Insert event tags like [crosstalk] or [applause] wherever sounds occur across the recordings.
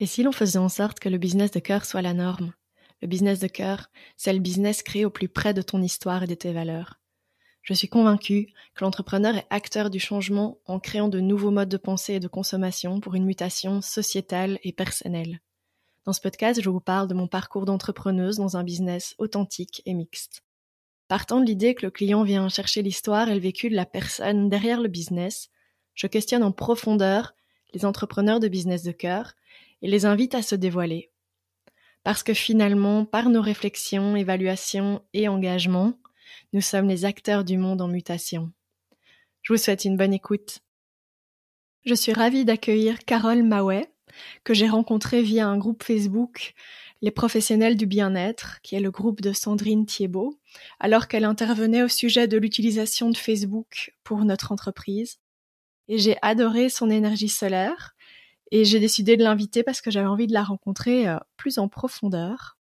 Et si l'on faisait en sorte que le business de cœur soit la norme? Le business de cœur, c'est le business créé au plus près de ton histoire et de tes valeurs. Je suis convaincue que l'entrepreneur est acteur du changement en créant de nouveaux modes de pensée et de consommation pour une mutation sociétale et personnelle. Dans ce podcast, je vous parle de mon parcours d'entrepreneuse dans un business authentique et mixte. Partant de l'idée que le client vient chercher l'histoire et le vécu de la personne derrière le business, je questionne en profondeur les entrepreneurs de business de cœur et les invite à se dévoiler. Parce que finalement, par nos réflexions, évaluations et engagements, nous sommes les acteurs du monde en mutation. Je vous souhaite une bonne écoute. Je suis ravie d'accueillir Carole Mauet, que j'ai rencontrée via un groupe Facebook Les professionnels du bien-être, qui est le groupe de Sandrine Thiebaud, alors qu'elle intervenait au sujet de l'utilisation de Facebook pour notre entreprise. Et j'ai adoré son énergie solaire, et j'ai décidé de l'inviter parce que j'avais envie de la rencontrer euh, plus en profondeur.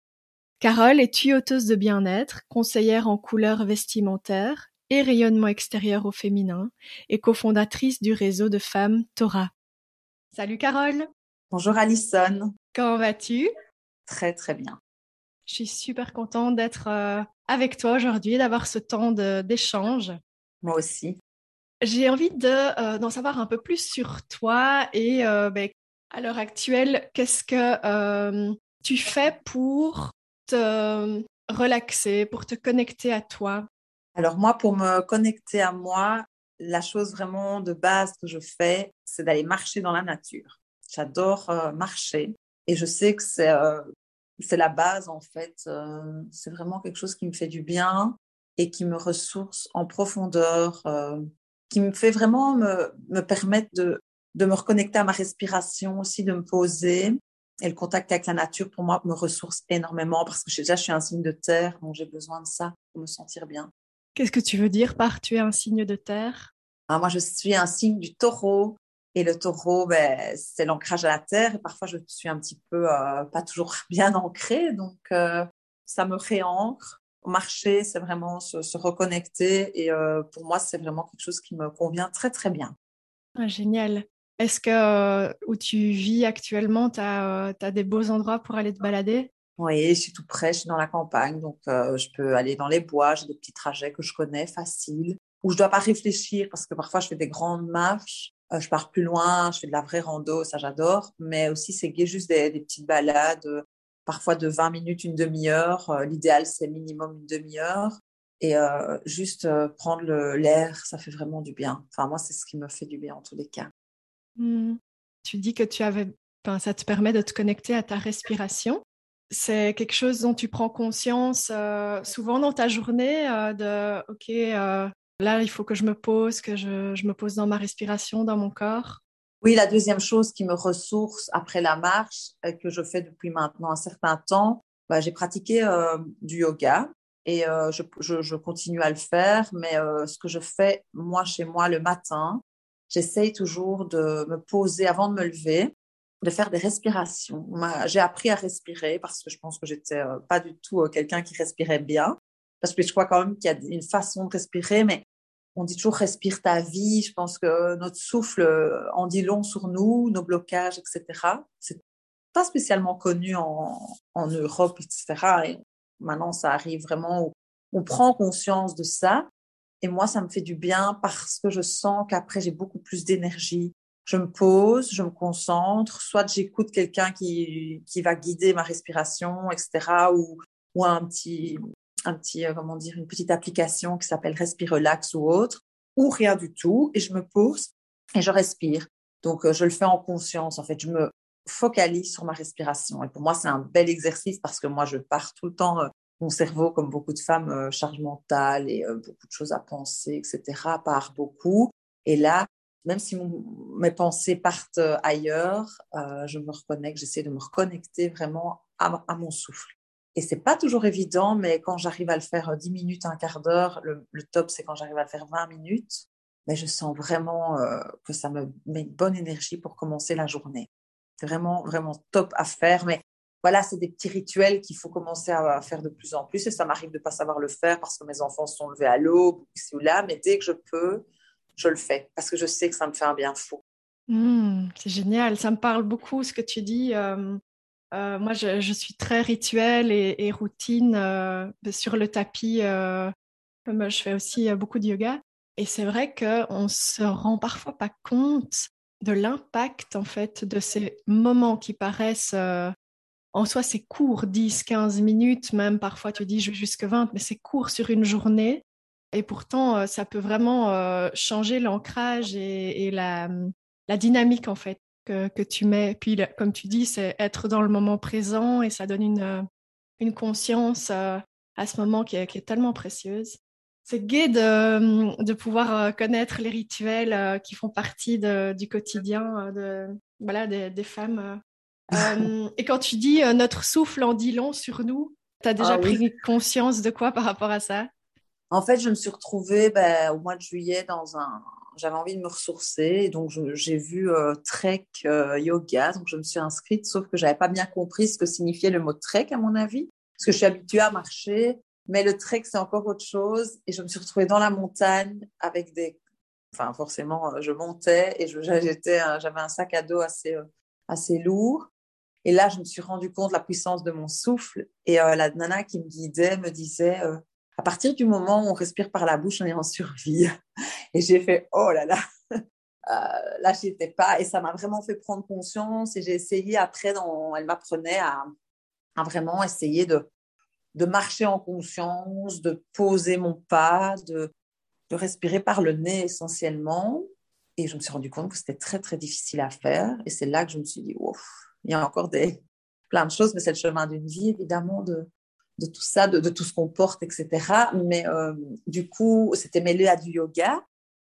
Carole est tuyauteuse de bien-être, conseillère en couleurs vestimentaires et rayonnement extérieur au féminin et cofondatrice du réseau de femmes Torah. Salut Carole. Bonjour Alison. Comment vas-tu? Très très bien. Je suis super contente d'être euh, avec toi aujourd'hui, d'avoir ce temps d'échange. Moi aussi. J'ai envie euh, d'en savoir un peu plus sur toi et euh, ben, à l'heure actuelle, qu'est-ce que euh, tu fais pour te relaxer, pour te connecter à toi? Alors moi, pour me connecter à moi, la chose vraiment de base que je fais, c'est d'aller marcher dans la nature. J'adore marcher et je sais que c'est c'est la base en fait. c'est vraiment quelque chose qui me fait du bien et qui me ressource en profondeur qui me fait vraiment me, me permettre de, de me reconnecter à ma respiration aussi, de me poser. Et le contact avec la nature, pour moi, me ressource énormément parce que déjà, je suis un signe de terre, donc j'ai besoin de ça pour me sentir bien. Qu'est-ce que tu veux dire par tu es un signe de terre? Ah, Moi, je suis un signe du taureau. Et le taureau, ben, c'est l'ancrage à la terre. Et parfois, je suis un petit peu euh, pas toujours [laughs] bien ancrée. Donc, euh, ça me réancre marcher, c'est vraiment se, reconnecter. Et euh, pour moi, c'est vraiment quelque chose qui me convient très, très bien. Ah, génial. Est-ce que euh, où tu vis actuellement, tu as, euh, des beaux endroits pour aller te balader? Oui, je suis tout près, je suis dans la campagne, donc je peux aller dans les bois, j'ai des petits trajets que je connais, faciles, où je ne dois pas réfléchir parce que parfois je fais des grandes marches, je pars plus loin, je fais de la vraie rando, ça j'adore, mais aussi c'est juste des, des petites balades parfois de 20 minutes, une demi-heure. Euh, l'idéal, c'est minimum une demi-heure. Et euh, juste euh, prendre l'air, ça fait vraiment du bien. Enfin, moi, c'est ce qui me fait du bien en tous les cas. Mmh. Tu dis que tu avais, ça te permet de te connecter à ta respiration. C'est quelque chose dont tu prends conscience souvent dans ta journée de, OK, là, il faut que je me pose, que je me pose dans ma respiration, dans mon corps. Oui, la deuxième chose qui me ressource après la marche, que je fais depuis maintenant un certain temps, bah, j'ai pratiqué euh, du yoga et euh, je, je, continue à le faire. Mais euh, ce que je fais, moi, chez moi, le matin, j'essaye toujours de me poser avant de me lever, de faire des respirations. J'ai appris à respirer parce que je pense que j'étais pas du tout quelqu'un qui respirait bien. Parce que je crois quand même qu'il y a une façon de respirer, mais on dit toujours respire ta vie. Je pense que notre souffle euh, en dit long sur nous, nos blocages, etc. C'est pas spécialement connu en, en Europe, etc. Et maintenant, ça arrive vraiment où on prend conscience de ça. Et moi, ça me fait du bien parce que je sens qu'après, j'ai beaucoup plus d'énergie. Je me pose, je me concentre, soit j'écoute quelqu'un qui, qui va guider ma respiration, etc. Ou, ou un petit, un petit, euh, comment dire, une petite application qui s'appelle Respirelax ou autre, ou rien du tout, et je me pose et je respire. Donc, euh, je le fais en conscience. En fait, je me focalise sur ma respiration. Et pour moi, c'est un bel exercice parce que moi, je pars tout le temps, euh, mon cerveau, comme beaucoup de femmes, charge mentale et beaucoup de choses à penser, etc., part beaucoup. Et là, même si mes pensées partent ailleurs, je me reconnecte, j'essaie de me reconnecter vraiment à mon souffle. Et c'est pas toujours évident, mais quand j'arrive à le faire 10 minutes, un quart d'heure, le, top, c'est quand j'arrive à le faire 20 minutes. Mais je sens vraiment euh, que ça me met une bonne énergie pour commencer la journée. C'est vraiment, vraiment top à faire. Mais voilà, c'est des petits rituels qu'il faut commencer à faire de plus en plus. Et ça m'arrive de pas savoir le faire parce que mes enfants sont levés à l'aube, ici ou là. Mais dès que je peux, je le fais parce que je sais que ça me fait un bien fou. Mmh, c'est génial, ça me parle beaucoup ce que tu dis. Euh, euh, moi, je, suis très rituel et, routine euh, sur le tapis. comme je fais aussi beaucoup de yoga. Et c'est vrai qu'on se rend parfois pas compte de l'impact en fait de ces moments qui paraissent en soi c'est court, 10, 15 minutes, même parfois tu dis je jusque 20, mais c'est court sur une journée. Et pourtant, ça peut vraiment changer l'ancrage et, et la, la, dynamique en fait que, que, tu mets. Puis comme tu dis, c'est être dans le moment présent et ça donne une, une conscience à ce moment qui est, qui est tellement précieuse. C'est gai de, de, pouvoir connaître les rituels qui font partie de, du quotidien de, voilà, des, des femmes [laughs] euh, et quand tu dis euh, notre souffle en dit long sur nous, tu as déjà ah pris conscience de quoi par rapport à ça? En fait, je me suis retrouvée ben, au mois de juillet dans un. J'avais envie de me ressourcer, donc j'ai vu euh, Trek Yoga, donc je me suis inscrite, sauf que j'avais pas bien compris ce que signifiait le mot Trek à mon avis, parce que je suis habituée à marcher, mais le Trek c'est encore autre chose, et je me suis retrouvée dans la montagne avec des. Enfin, forcément, je montais et j'avais un sac à dos assez, assez lourd. Et là, je me suis rendu compte de la puissance de mon souffle. Et euh, la nana qui me guidait me disait, euh, à partir du moment où on respire par la bouche, on est en survie. Et j'ai fait, oh là là, [laughs] euh, là, j'y étais pas. Et ça m'a vraiment fait prendre conscience. Et j'ai essayé après, dans, elle m'apprenait à, vraiment essayer de, de marcher en conscience, de poser mon pas, de, de respirer par le nez essentiellement. Et je me suis rendu compte que c'était très, très difficile à faire. Et c'est là que je me suis dit, ouf, il y a encore des, plein de choses, mais c'est le chemin d'une vie, évidemment, de, de tout ça, de, tout ce qu'on porte, etc. Mais euh, du coup, c'était mêlé à du yoga.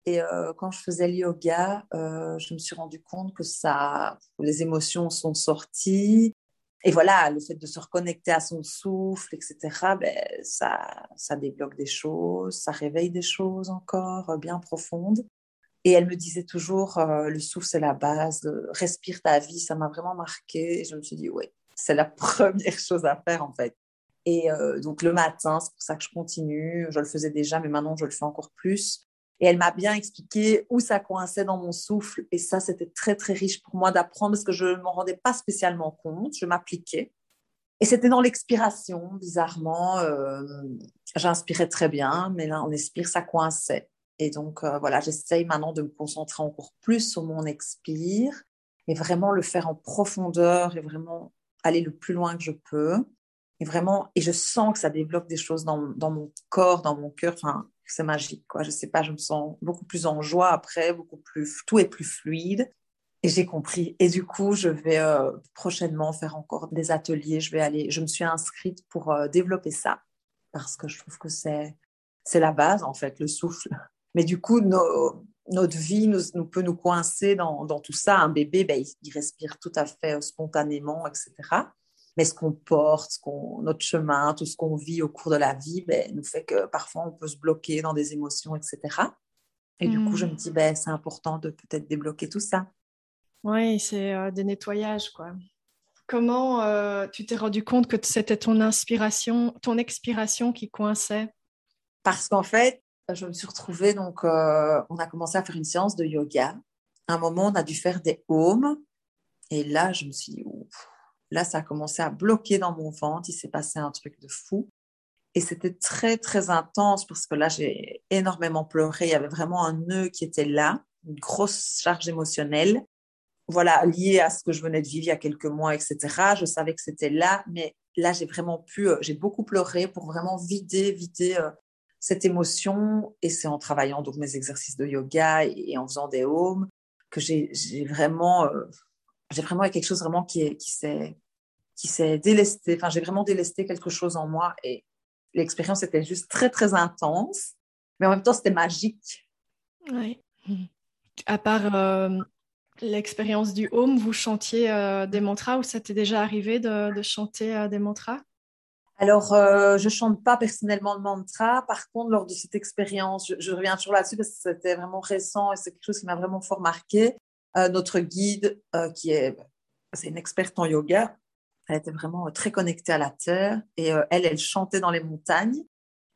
Et euh, quand je faisais le yoga, euh, je me suis rendu compte que ça, les émotions sont sorties. Et voilà, le fait de se reconnecter à son souffle, etc., ben, ça, ça débloque des choses, ça réveille des choses encore bien profondes. Et elle me disait toujours, le souffle, c'est la base, respire ta vie, ça m'a vraiment marqué. Et je me suis dit, oui, c'est la [laughs] première chose à faire en fait. Et euh, donc le matin, c'est pour ça que je continue. Je le faisais déjà, mais maintenant je le fais encore plus. Et elle m'a bien expliqué où ça coinçait dans mon souffle. Et ça, c'était très, très riche pour moi d'apprendre parce que je ne m'en rendais pas spécialement compte. Je m'appliquais. Et c'était dans l'expiration, bizarrement. Euh, j'inspirais très bien, mais là, on expire, ça coinçait. Et donc, euh, voilà, j'essaye maintenant de me concentrer encore plus sur mon expire et vraiment le faire en profondeur et vraiment aller le plus loin que je peux. Et vraiment, et je sens que ça développe des choses dans, dans mon corps, dans mon cœur. Enfin, c'est magique, quoi. Je sais pas, je me sens beaucoup plus en joie après, beaucoup plus, tout est plus fluide. Et j'ai compris. Et du coup, je vais euh, prochainement faire encore des ateliers. Je vais aller, je me suis inscrite pour euh, développer ça parce que je trouve que c'est, c'est la base, en fait, le souffle. Mais du coup, notre vie nous, peut nous coincer dans, tout ça. Un bébé, ben, il, respire tout à fait euh, spontanément, etc. Mais ce qu'on porte, ce notre chemin, tout ce qu'on vit au cours de la vie, ben, nous fait que parfois on peut se bloquer dans des émotions, etc. Et du coup, je me mm. dis, ben, c'est important de peut-être débloquer tout ça. Oui, c'est euh, des nettoyages, quoi. Comment euh, tu t'es rendu compte que c'était ton inspiration, ton expiration qui coinçait? Parce qu'en fait, je me suis retrouvée, donc, euh, on a commencé à faire une séance de yoga. À un moment, on a dû faire des haumes. Et là, je me suis dit, là, ça a commencé à bloquer dans mon ventre. Il s'est passé un truc de fou. Et c'était très, très intense parce que là, j'ai énormément pleuré. Il y avait vraiment un nœud qui était là, une grosse charge émotionnelle. Voilà, liée à ce que je venais de vivre il y a quelques mois, etc. Je savais que c'était là, mais là, j'ai vraiment pu, euh, j'ai beaucoup pleuré pour vraiment vider, vider euh, cette émotion, et c'est en travaillant donc mes exercices de yoga et, en faisant des homes que j'ai vraiment, euh, j'ai vraiment quelque chose vraiment qui, qui s'est qui s'est délesté. Enfin, j'ai vraiment délesté quelque chose en moi et l'expérience était juste très très intense, mais en même temps c'était magique. Oui. À part euh, l'expérience du home, vous chantiez euh, des mantras ou ça t'est déjà arrivé de, de chanter des mantras? Alors, euh, je chante pas personnellement le mantra. Par contre, lors de cette expérience, je, reviens toujours là-dessus parce que c'était vraiment récent et c'est quelque chose qui m'a vraiment fort marqué. Euh, notre guide, euh, qui est, c'est une experte en yoga, elle était vraiment très connectée à la terre et elle, elle chantait dans les montagnes.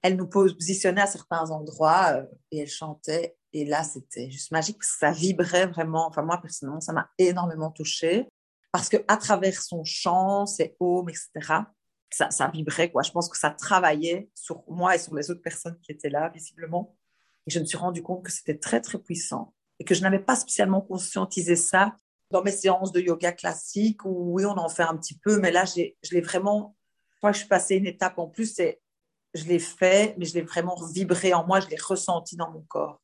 Elle nous positionnait à certains endroits et elle chantait Et là, c'était juste magique parce que ça vibrait vraiment. Enfin, moi, personnellement, ça m'a énormément touchée parce que à travers son chant, ses hauts, etc., ça, ça vibrait. Quoi. Je pense que ça travaillait sur moi et sur les autres personnes qui étaient là, visiblement. Et je me suis rendu compte que c'était très, très puissant et que je n'avais pas spécialement conscientisé ça dans mes séances de yoga classique où oui, on en fait un petit peu, mais là, je l'ai vraiment, je crois que je suis passée une étape en plus, c'est je l'ai fait, mais je l'ai vraiment vibré en moi, je l'ai ressenti dans mon corps.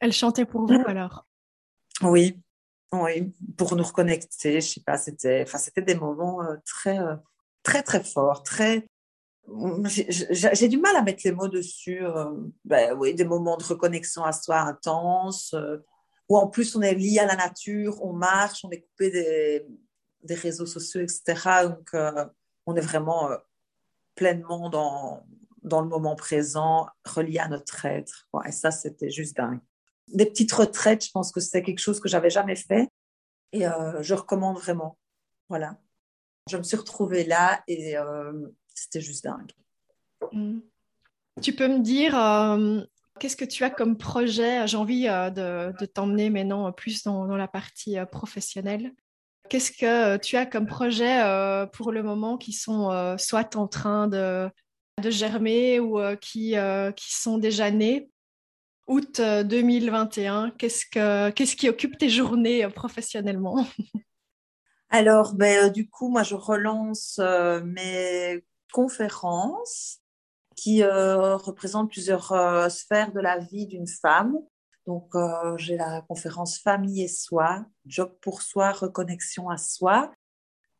Elle chantait pour vous alors? Oui, oui, pour nous reconnecter, je sais pas, c'était, enfin, c'était des moments euh, très, euh, très, très forts, très. J'ai du mal à mettre les mots dessus. Euh, ben, oui, des moments de reconnexion à soi intense, où en plus on est lié à la nature, on marche, on est coupé des, réseaux sociaux, etc. Donc, on est vraiment pleinement dans, dans le moment présent, relié à notre être. Et ça, c'était juste dingue. Des petites retraites, je pense que c'est quelque chose que j'avais jamais fait et euh, je recommande vraiment. Voilà. Je me suis retrouvée là et euh, c'était juste dingue. Mm. Tu peux me dire euh, qu'est-ce que tu as comme projet? J'ai envie de, de t'emmener maintenant plus dans, la partie professionnelle. Qu'est-ce que tu as comme projet pour le moment qui sont soit en train de, de germer ou qui, qui sont déjà nés? Août 2021, euh, qu'est-ce, que, qui occupe tes journées euh, professionnellement? [laughs] Alors, ben, euh, du coup, moi, je relance mes conférences qui représentent plusieurs sphères de la vie d'une femme. Donc, j'ai la conférence Famille et Soi, Job pour soi, reconnexion à soi,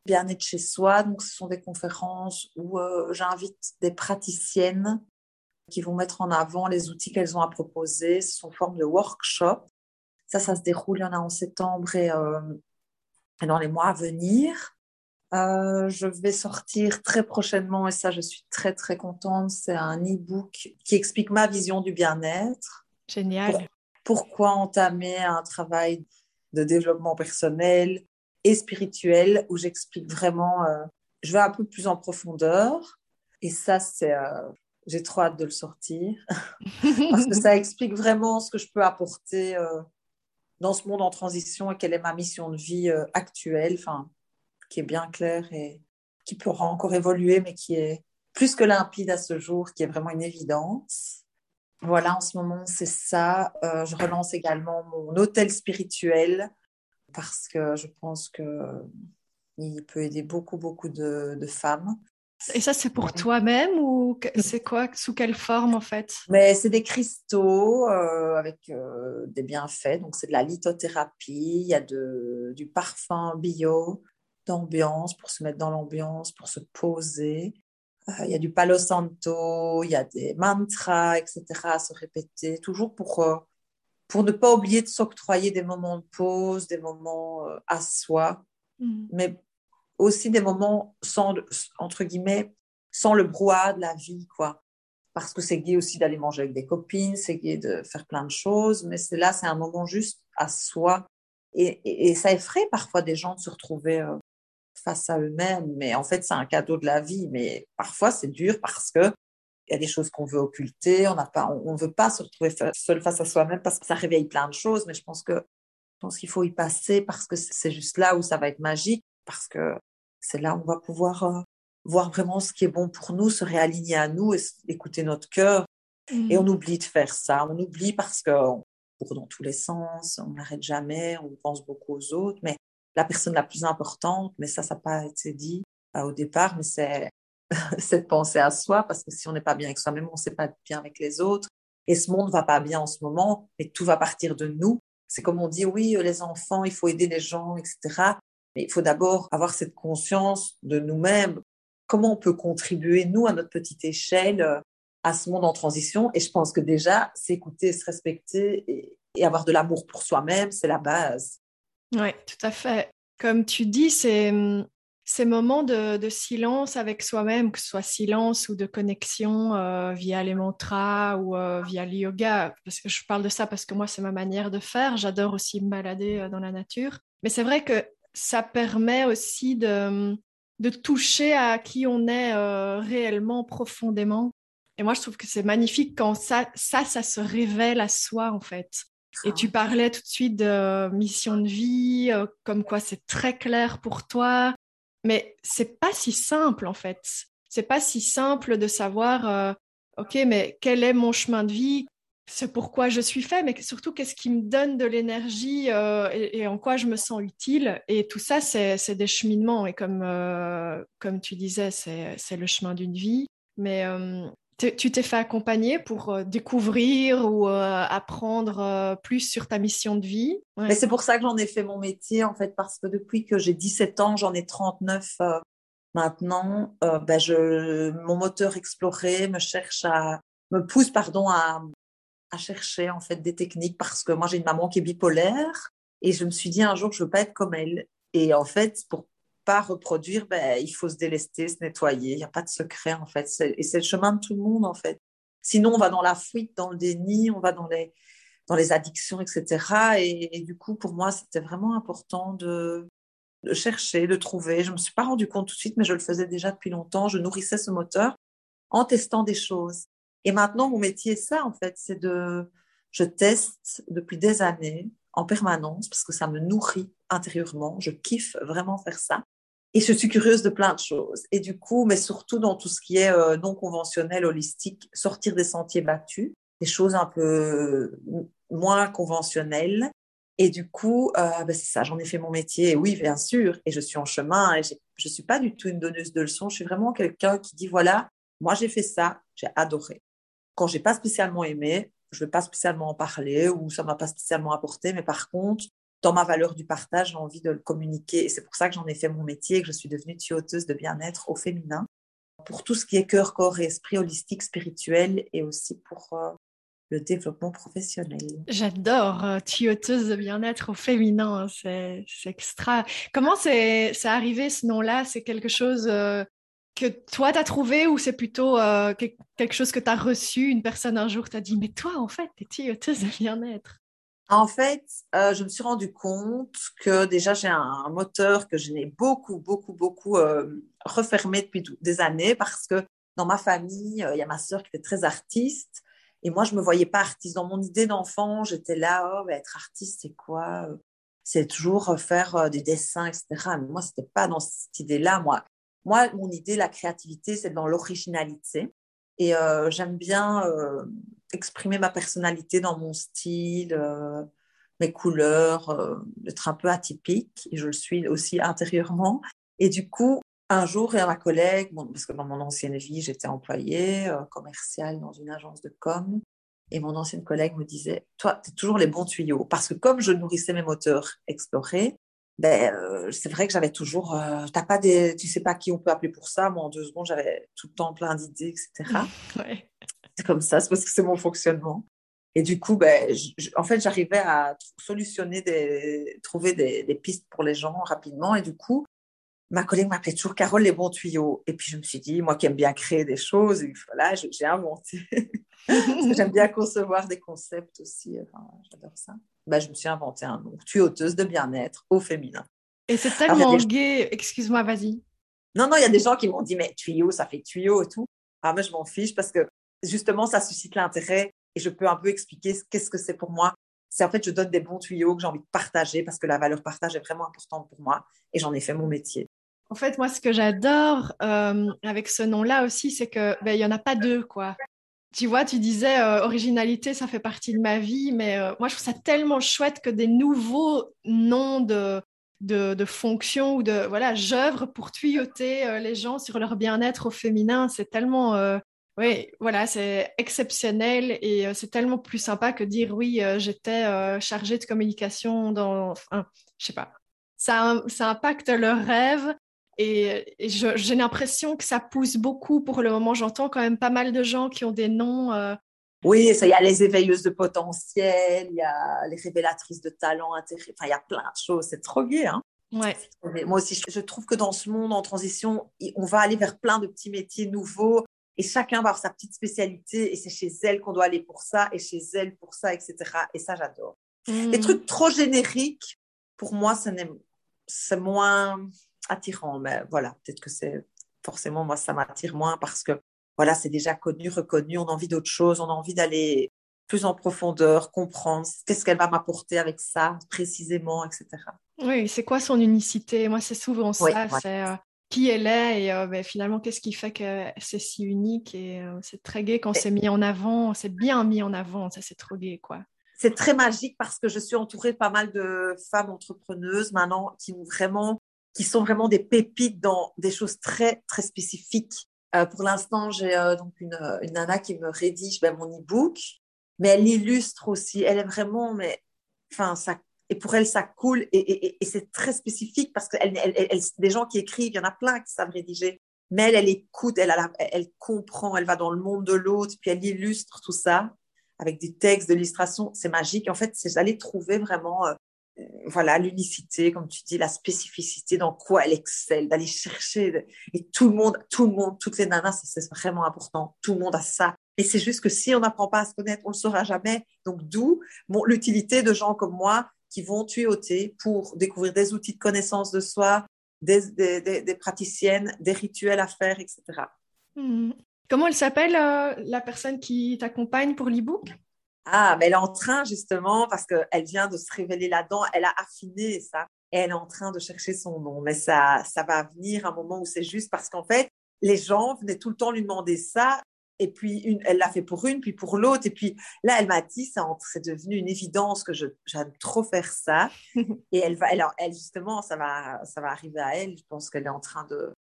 bien-être chez soi. Donc, ce sont des conférences où j'invite des praticiennes qui vont mettre en avant les outils qu'elles ont à proposer sous forme de workshop. Ça, ça se déroule, il y en a en septembre et, euh, dans les mois à venir. Euh, je vais sortir très prochainement, et ça, je suis très, très contente. C'est un e-book qui explique ma vision du bien-être. Génial. pourquoi entamer un travail de développement personnel et spirituel où j'explique vraiment, euh, je vais un peu plus en profondeur. Et ça, c'est j'ai trop hâte de le sortir [laughs] parce que ça explique vraiment ce que je peux apporter euh, dans ce monde en transition et quelle est ma mission de vie euh, actuelle, enfin, qui est bien claire et qui pourra encore évoluer, mais qui est plus que limpide à ce jour, qui est vraiment une évidence. Voilà, en ce moment, c'est ça. Euh, je relance également mon hôtel spirituel parce que je pense que il peut aider beaucoup, beaucoup de femmes. Et ça, c'est pour toi-même ou c'est quoi Sous quelle forme en fait? Mais c'est des cristaux euh, avec euh, des bienfaits. Donc c'est de la lithothérapie, il y a de, du parfum bio, d'ambiance pour se mettre dans l'ambiance, pour se poser. Euh, il y a du palo santo, il y a des mantras, etc. à se répéter, toujours pour pour ne pas oublier de s'octroyer des moments de pause, des moments à soi, mmh. mais aussi des moments sans, entre guillemets, sans le brouhaha de la vie, quoi. Parce que c'est gai aussi d'aller manger avec des copines, c'est gai de faire plein de choses, mais c'est là, c'est un moment juste à soi. Et, et, ça effraie parfois des gens de se retrouver euh, face à eux-mêmes, mais en fait, c'est un cadeau de la vie. Mais parfois, c'est dur parce que il y a des choses qu'on veut occulter, on n'a pas, on, veut pas se retrouver seul face à soi-même parce que ça réveille plein de choses. Mais je pense que, je pense qu'il faut y passer parce que c'est juste là où ça va être magique, parce que c'est là où on va pouvoir euh, voir vraiment ce qui est bon pour nous, se réaligner à nous et écouter notre cœur. Et on mmh. oublie de faire ça. On oublie parce qu'on court dans tous les sens, on n'arrête jamais, on pense beaucoup aux autres. Mais la personne la plus importante, mais ça, ça n'a pas été dit euh, au départ, mais c'est [laughs] de penser à soi parce que si on n'est pas bien avec soi-même, on ne sait pas bien avec les autres. Et ce monde va pas bien en ce moment, mais tout va partir de nous. C'est comme on dit, oui, les enfants, il faut aider les gens, etc. Mais il faut d'abord avoir cette conscience de nous-mêmes. Comment on peut contribuer, nous, à notre petite échelle, euh, à ce monde en transition? Et je pense que déjà, s'écouter, se respecter et, avoir de l'amour pour soi-même, c'est la base. Oui, tout à fait. Comme tu dis, c'est ces moments de, silence avec soi-même, que ce soit silence ou de connexion euh, via les mantras ou euh, via le yoga, parce que je parle de ça parce que moi, c'est ma manière de faire. J'adore aussi me balader dans la nature. Mais c'est vrai que ça permet aussi de, de toucher à qui on est euh, réellement profondément. Et moi, je trouve que c'est magnifique quand ça, ça se révèle à soi, en fait. Et tu parlais tout de suite de mission de vie, euh, comme quoi c'est très clair pour toi. Mais c'est pas si simple en fait. C'est pas si simple de savoir, euh, ok, mais quel est mon chemin de vie? C'est pourquoi je suis fait, mais surtout qu'est-ce qui me donne de l'énergie euh, et, en quoi je me sens utile? Et tout ça, c'est des cheminements. Et comme, comme tu disais, c'est le chemin d'une vie. Mais tu t'es fait accompagner pour euh, découvrir ou euh, apprendre euh, plus sur ta mission de vie? Mais c'est pour ça que j'en ai fait mon métier, en fait, parce que depuis que j'ai 17 ans, j'en ai 39 maintenant, je, mon moteur exploré me cherche à, me pousse, pardon, à, chercher, en fait, des techniques parce que moi, j'ai une maman qui est bipolaire et je me suis dit un jour je veux pas être comme elle. Et en fait, pour reproduire, ben, il faut se délester, se nettoyer. Il n'y a pas de secret, en fait. Et c'est le chemin de tout le monde, en fait. Sinon, on va dans la fuite, dans le déni, on va dans les, dans les addictions, etc. Et, du coup, pour moi, c'était vraiment important de, de, chercher, de trouver. Je ne me suis pas rendu compte tout de suite, mais je le faisais déjà depuis longtemps. Je nourrissais ce moteur en testant des choses. Et maintenant, mon métier, c'est ça, en fait. C'est de... Je teste depuis des années en permanence parce que ça me nourrit intérieurement. Je kiffe vraiment faire ça. Et je suis curieuse de plein de choses. Et du coup, mais surtout dans tout ce qui est euh, non conventionnel, holistique, sortir des sentiers battus, des choses un peu moins conventionnelles. Et du coup, euh, ben c'est ça, j'en ai fait mon métier. Oui, bien sûr. Et je suis en chemin. Et je ne suis pas du tout une donneuse de leçons. Je suis vraiment quelqu'un qui dit, voilà, moi j'ai fait ça, j'ai adoré. Quand j'ai pas spécialement aimé, je vais pas spécialement en parler ou ça m'a pas spécialement apporté. Mais par contre, dans ma valeur du partage, j'ai envie de le communiquer. Et c'est pour ça que j'en ai fait mon métier et que je suis devenue tuyauteuse de bien-être au féminin. Pour tout ce qui est cœur, corps et esprit holistique, spirituel et aussi pour euh, le développement professionnel. J'adore, euh, tuyauteuse de bien-être au féminin, hein, c'est extra. Comment c'est arrivé ce nom-là? C'est quelque chose euh, que toi, tu as trouvé ou c'est plutôt quelque chose que tu as reçu? Une personne un jour t'a dit, mais toi, en fait, tu es tuyauteuse de bien-être en fait, euh, je me suis rendu compte que déjà j'ai un, moteur que je n'ai beaucoup, beaucoup, beaucoup euh, refermé depuis des années parce que dans ma famille, euh, il y a ma sœur qui était très artiste et moi je me voyais pas artiste. Dans mon idée d'enfant, j'étais là, oh, bah, être artiste, c'est quoi C'est toujours faire des dessins, etc. Mais moi, c'était pas dans cette idée-là. Moi, moi, mon idée, la créativité, c'est dans l'originalité. Et j'aime bien exprimer ma personnalité dans mon style, euh, mes couleurs, euh, être un peu atypique, je le suis aussi intérieurement. Et du coup, un jour, et à ma collègue, parce que dans mon ancienne vie, j'étais employée euh, commerciale dans une agence de com, et mon ancienne collègue me disait, toi, tu toujours les bons tuyaux, parce que comme je nourrissais mes moteurs explorés, ben, c'est vrai que j'avais toujours, t'as pas tu sais pas qui on peut appeler pour ça. Moi, en deux secondes, j'avais tout le temps plein d'idées, etc. [laughs] ouais comme ça, c'est parce que c'est mon fonctionnement. Et du coup, ben, en fait, j'arrivais à solutionner, des, trouver des, pistes pour les gens rapidement. Et du coup, ma collègue m'appelait toujours Carole les bons tuyaux. Et puis je me suis dit, moi qui aime bien créer des choses, voilà, j'ai inventé. [laughs] J'aime bien concevoir des concepts aussi. J'adore ça. Ben, je me suis inventé un nom, tuyauteuse de bien-être au féminin. Et c'est tellement gay. Excuse-moi, vas-y. Non, non, il y a des gens qui m'ont dit, mais tuyau, ça fait tuyau et tout. Ah, moi, je m'en fiche parce que justement, ça suscite l'intérêt et je peux un peu expliquer qu'est-ce que c'est pour moi. C'est en fait, je donne des bons tuyaux que j'ai envie de partager parce que la valeur partage est vraiment importante pour moi et j'en ai fait mon métier. En fait, moi, ce que j'adore euh, avec ce nom-là aussi, c'est que ben, il y en a pas deux, quoi. Tu vois, tu disais euh, originalité, ça fait partie de ma vie, mais euh, moi, je trouve ça tellement chouette que des nouveaux noms de, de, fonctions ou de voilà, j'œuvre pour tuyauter les gens sur leur bien-être au féminin. C'est tellement oui, voilà, c'est exceptionnel et euh, c'est tellement plus sympa que dire oui, euh, j'étais euh, chargée de communication dans. Enfin, je sais pas. Ça, ça impacte leur rêve et, j'ai l'impression que ça pousse beaucoup pour le moment. J'entends quand même pas mal de gens qui ont des noms. Oui, il y a les éveilleuses de potentiel, il y a les révélatrices de talent, enfin, il y a plein de choses. C'est trop gai, hein Ouais. Moi aussi, je trouve que dans ce monde en transition, on va aller vers plein de petits métiers nouveaux et chacun va avoir sa petite spécialité et c'est chez elle qu'on doit aller pour ça et chez elle pour ça, etc. Et ça, j'adore. Les mmh. trucs trop génériques, pour moi, c'est moins attirant. Mais voilà, peut-être que c'est forcément, moi, ça m'attire moins parce que voilà, c'est déjà connu, reconnu, on a envie d'autre chose, on a envie d'aller plus en profondeur, comprendre qu'est-ce qu'elle va m'apporter avec ça précisément, etc. Oui, c'est quoi son unicité? Moi, c'est souvent ça, c'est euh, qui elle est et euh, ben, finalement qu'est-ce qui fait que c'est si unique et euh, c'est très gai quand c'est mis en avant, c'est bien mis en avant, ça c'est trop gai quoi. C'est très magique parce que je suis entourée de pas mal de femmes entrepreneuses maintenant qui ont vraiment qui sont vraiment des pépites dans des choses très très spécifiques. pour l'instant, j'ai donc une, une, nana qui me rédige ben, mon e-book, mais elle illustre aussi. Elle est vraiment, mais enfin, ça et pour elle, ça coule et, c'est très spécifique parce que elle, des gens qui écrivent, il y en a plein qui savent rédiger. Mais elle, elle écoute, elle, elle, comprend, elle va dans le monde de l'autre, puis elle illustre tout ça avec des textes, de l'illustration. C'est magique. En fait, c'est d'aller trouver vraiment, euh, voilà, l'unicité, comme tu dis, la spécificité dans quoi elle excelle, d'aller chercher. Et tout le monde, tout le monde, toutes les nanas, c'est vraiment important. Tout le monde a ça. Et c'est juste que si on n'apprend pas à se connaître, on ne le saura jamais. Donc, d'où l'utilité de gens comme moi qui vont tuyauter pour découvrir des outils de connaissance de soi, des, des, praticiennes, des rituels à faire, etc. Hmm. Comment elle s'appelle, euh, la personne qui t'accompagne pour l'e-book? Ah, mais elle est en train justement, parce qu'elle vient de se révéler là-dedans, elle a affiné ça, et elle est en train de chercher son nom. Mais ça, ça va venir un moment où c'est juste parce qu'en fait, les gens venaient tout le temps lui demander ça et puis, une, elle l'a fait pour une, puis pour l'autre. Et puis là, elle m'a dit, c'est devenu une évidence que j'aime trop faire ça. [laughs] et elle va, alors, elle justement, ça va, ça va arriver à elle. Je pense qu'elle est en train de.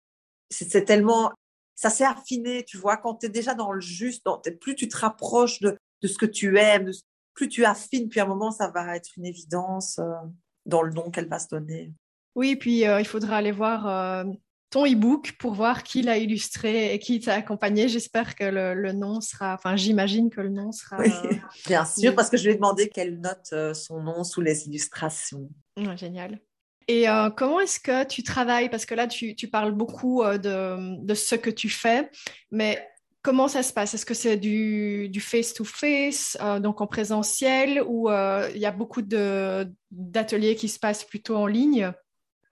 C'est tellement. Ça s'est affiné, tu vois, quand tu es déjà dans le juste, plus tu te rapproches de, de, ce que tu aimes, plus tu affines, puis à un moment, ça va être une évidence euh, dans le nom qu'elle va se donner. Oui, puis euh, il faudra aller voir euh, ton e-book pour voir qui l'a illustré et qui t'a accompagné. J'espère que le, nom sera, enfin j'imagine que le nom sera. Oui, [laughs] bien sûr, parce que je lui ai demandé qu'elle note euh, son nom sous les illustrations. génial. Et euh, comment est-ce que tu travailles? Parce que là, tu, parles beaucoup euh, de, ce que tu fais, mais comment ça se passe? Est-ce que c'est du face-to-face, donc en présentiel, ou il y a beaucoup d'ateliers qui se passent plutôt en ligne?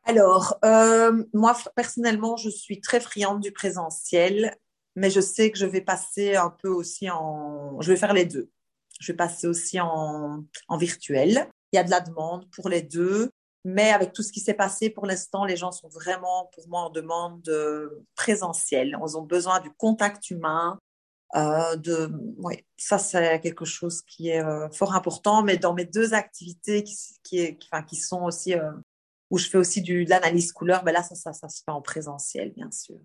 Alors, euh, moi, personnellement, je suis très friande du présentiel, mais je sais que je vais passer un peu aussi en... Je vais faire les deux. Je vais passer aussi en, en virtuel. Il y a de la demande pour les deux, mais avec tout ce qui s'est passé pour l'instant, les gens sont vraiment, pour moi, en demande de présentiel. Ils ont besoin du contact humain. Euh, de, oui, ça c'est quelque chose qui est euh, fort important. Mais dans mes deux activités qui, qui, enfin, qui sont aussi euh, où je fais aussi du, de l'analyse couleur, ben là, ça, ça, ça, se fait en présentiel, bien sûr.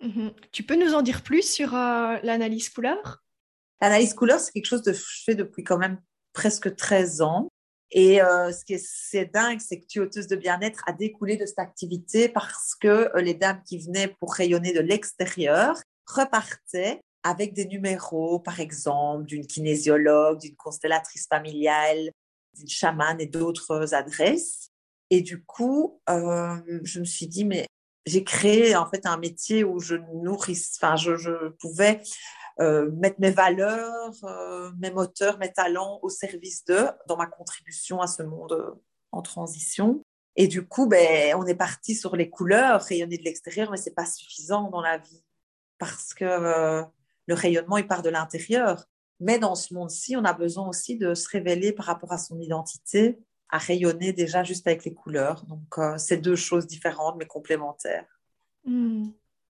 Mhm. Tu peux nous en dire plus sur euh, l'analyse couleur? L'analyse couleur, c'est quelque chose que je fais depuis quand même presque 13 ans. Et euh, ce qui est, c'est dingue, c'est que Tuoteuse de bien-être a découlé de cette activité parce que euh, les dames qui venaient pour rayonner de l'extérieur repartaient avec des numéros, par exemple, d'une kinésiologue, d'une constellatrice familiale, d'une chamane et d'autres adresses. Et du coup, euh, je me suis dit, mais j'ai créé en fait un métier où je nourris, enfin, je, pouvais euh, mettre mes valeurs, euh, mes moteurs, mes talents au service d'eux dans ma contribution à ce monde en transition. Et du coup, ben, on est parti sur les couleurs, rayonner de l'extérieur, mais c'est pas suffisant dans la vie parce que le rayonnement, il part de l'intérieur. Mais dans ce monde-ci, on a besoin aussi de se révéler par rapport à son identité à rayonner déjà juste avec les couleurs. Donc, euh, c'est deux choses différentes mais complémentaires. Hmm.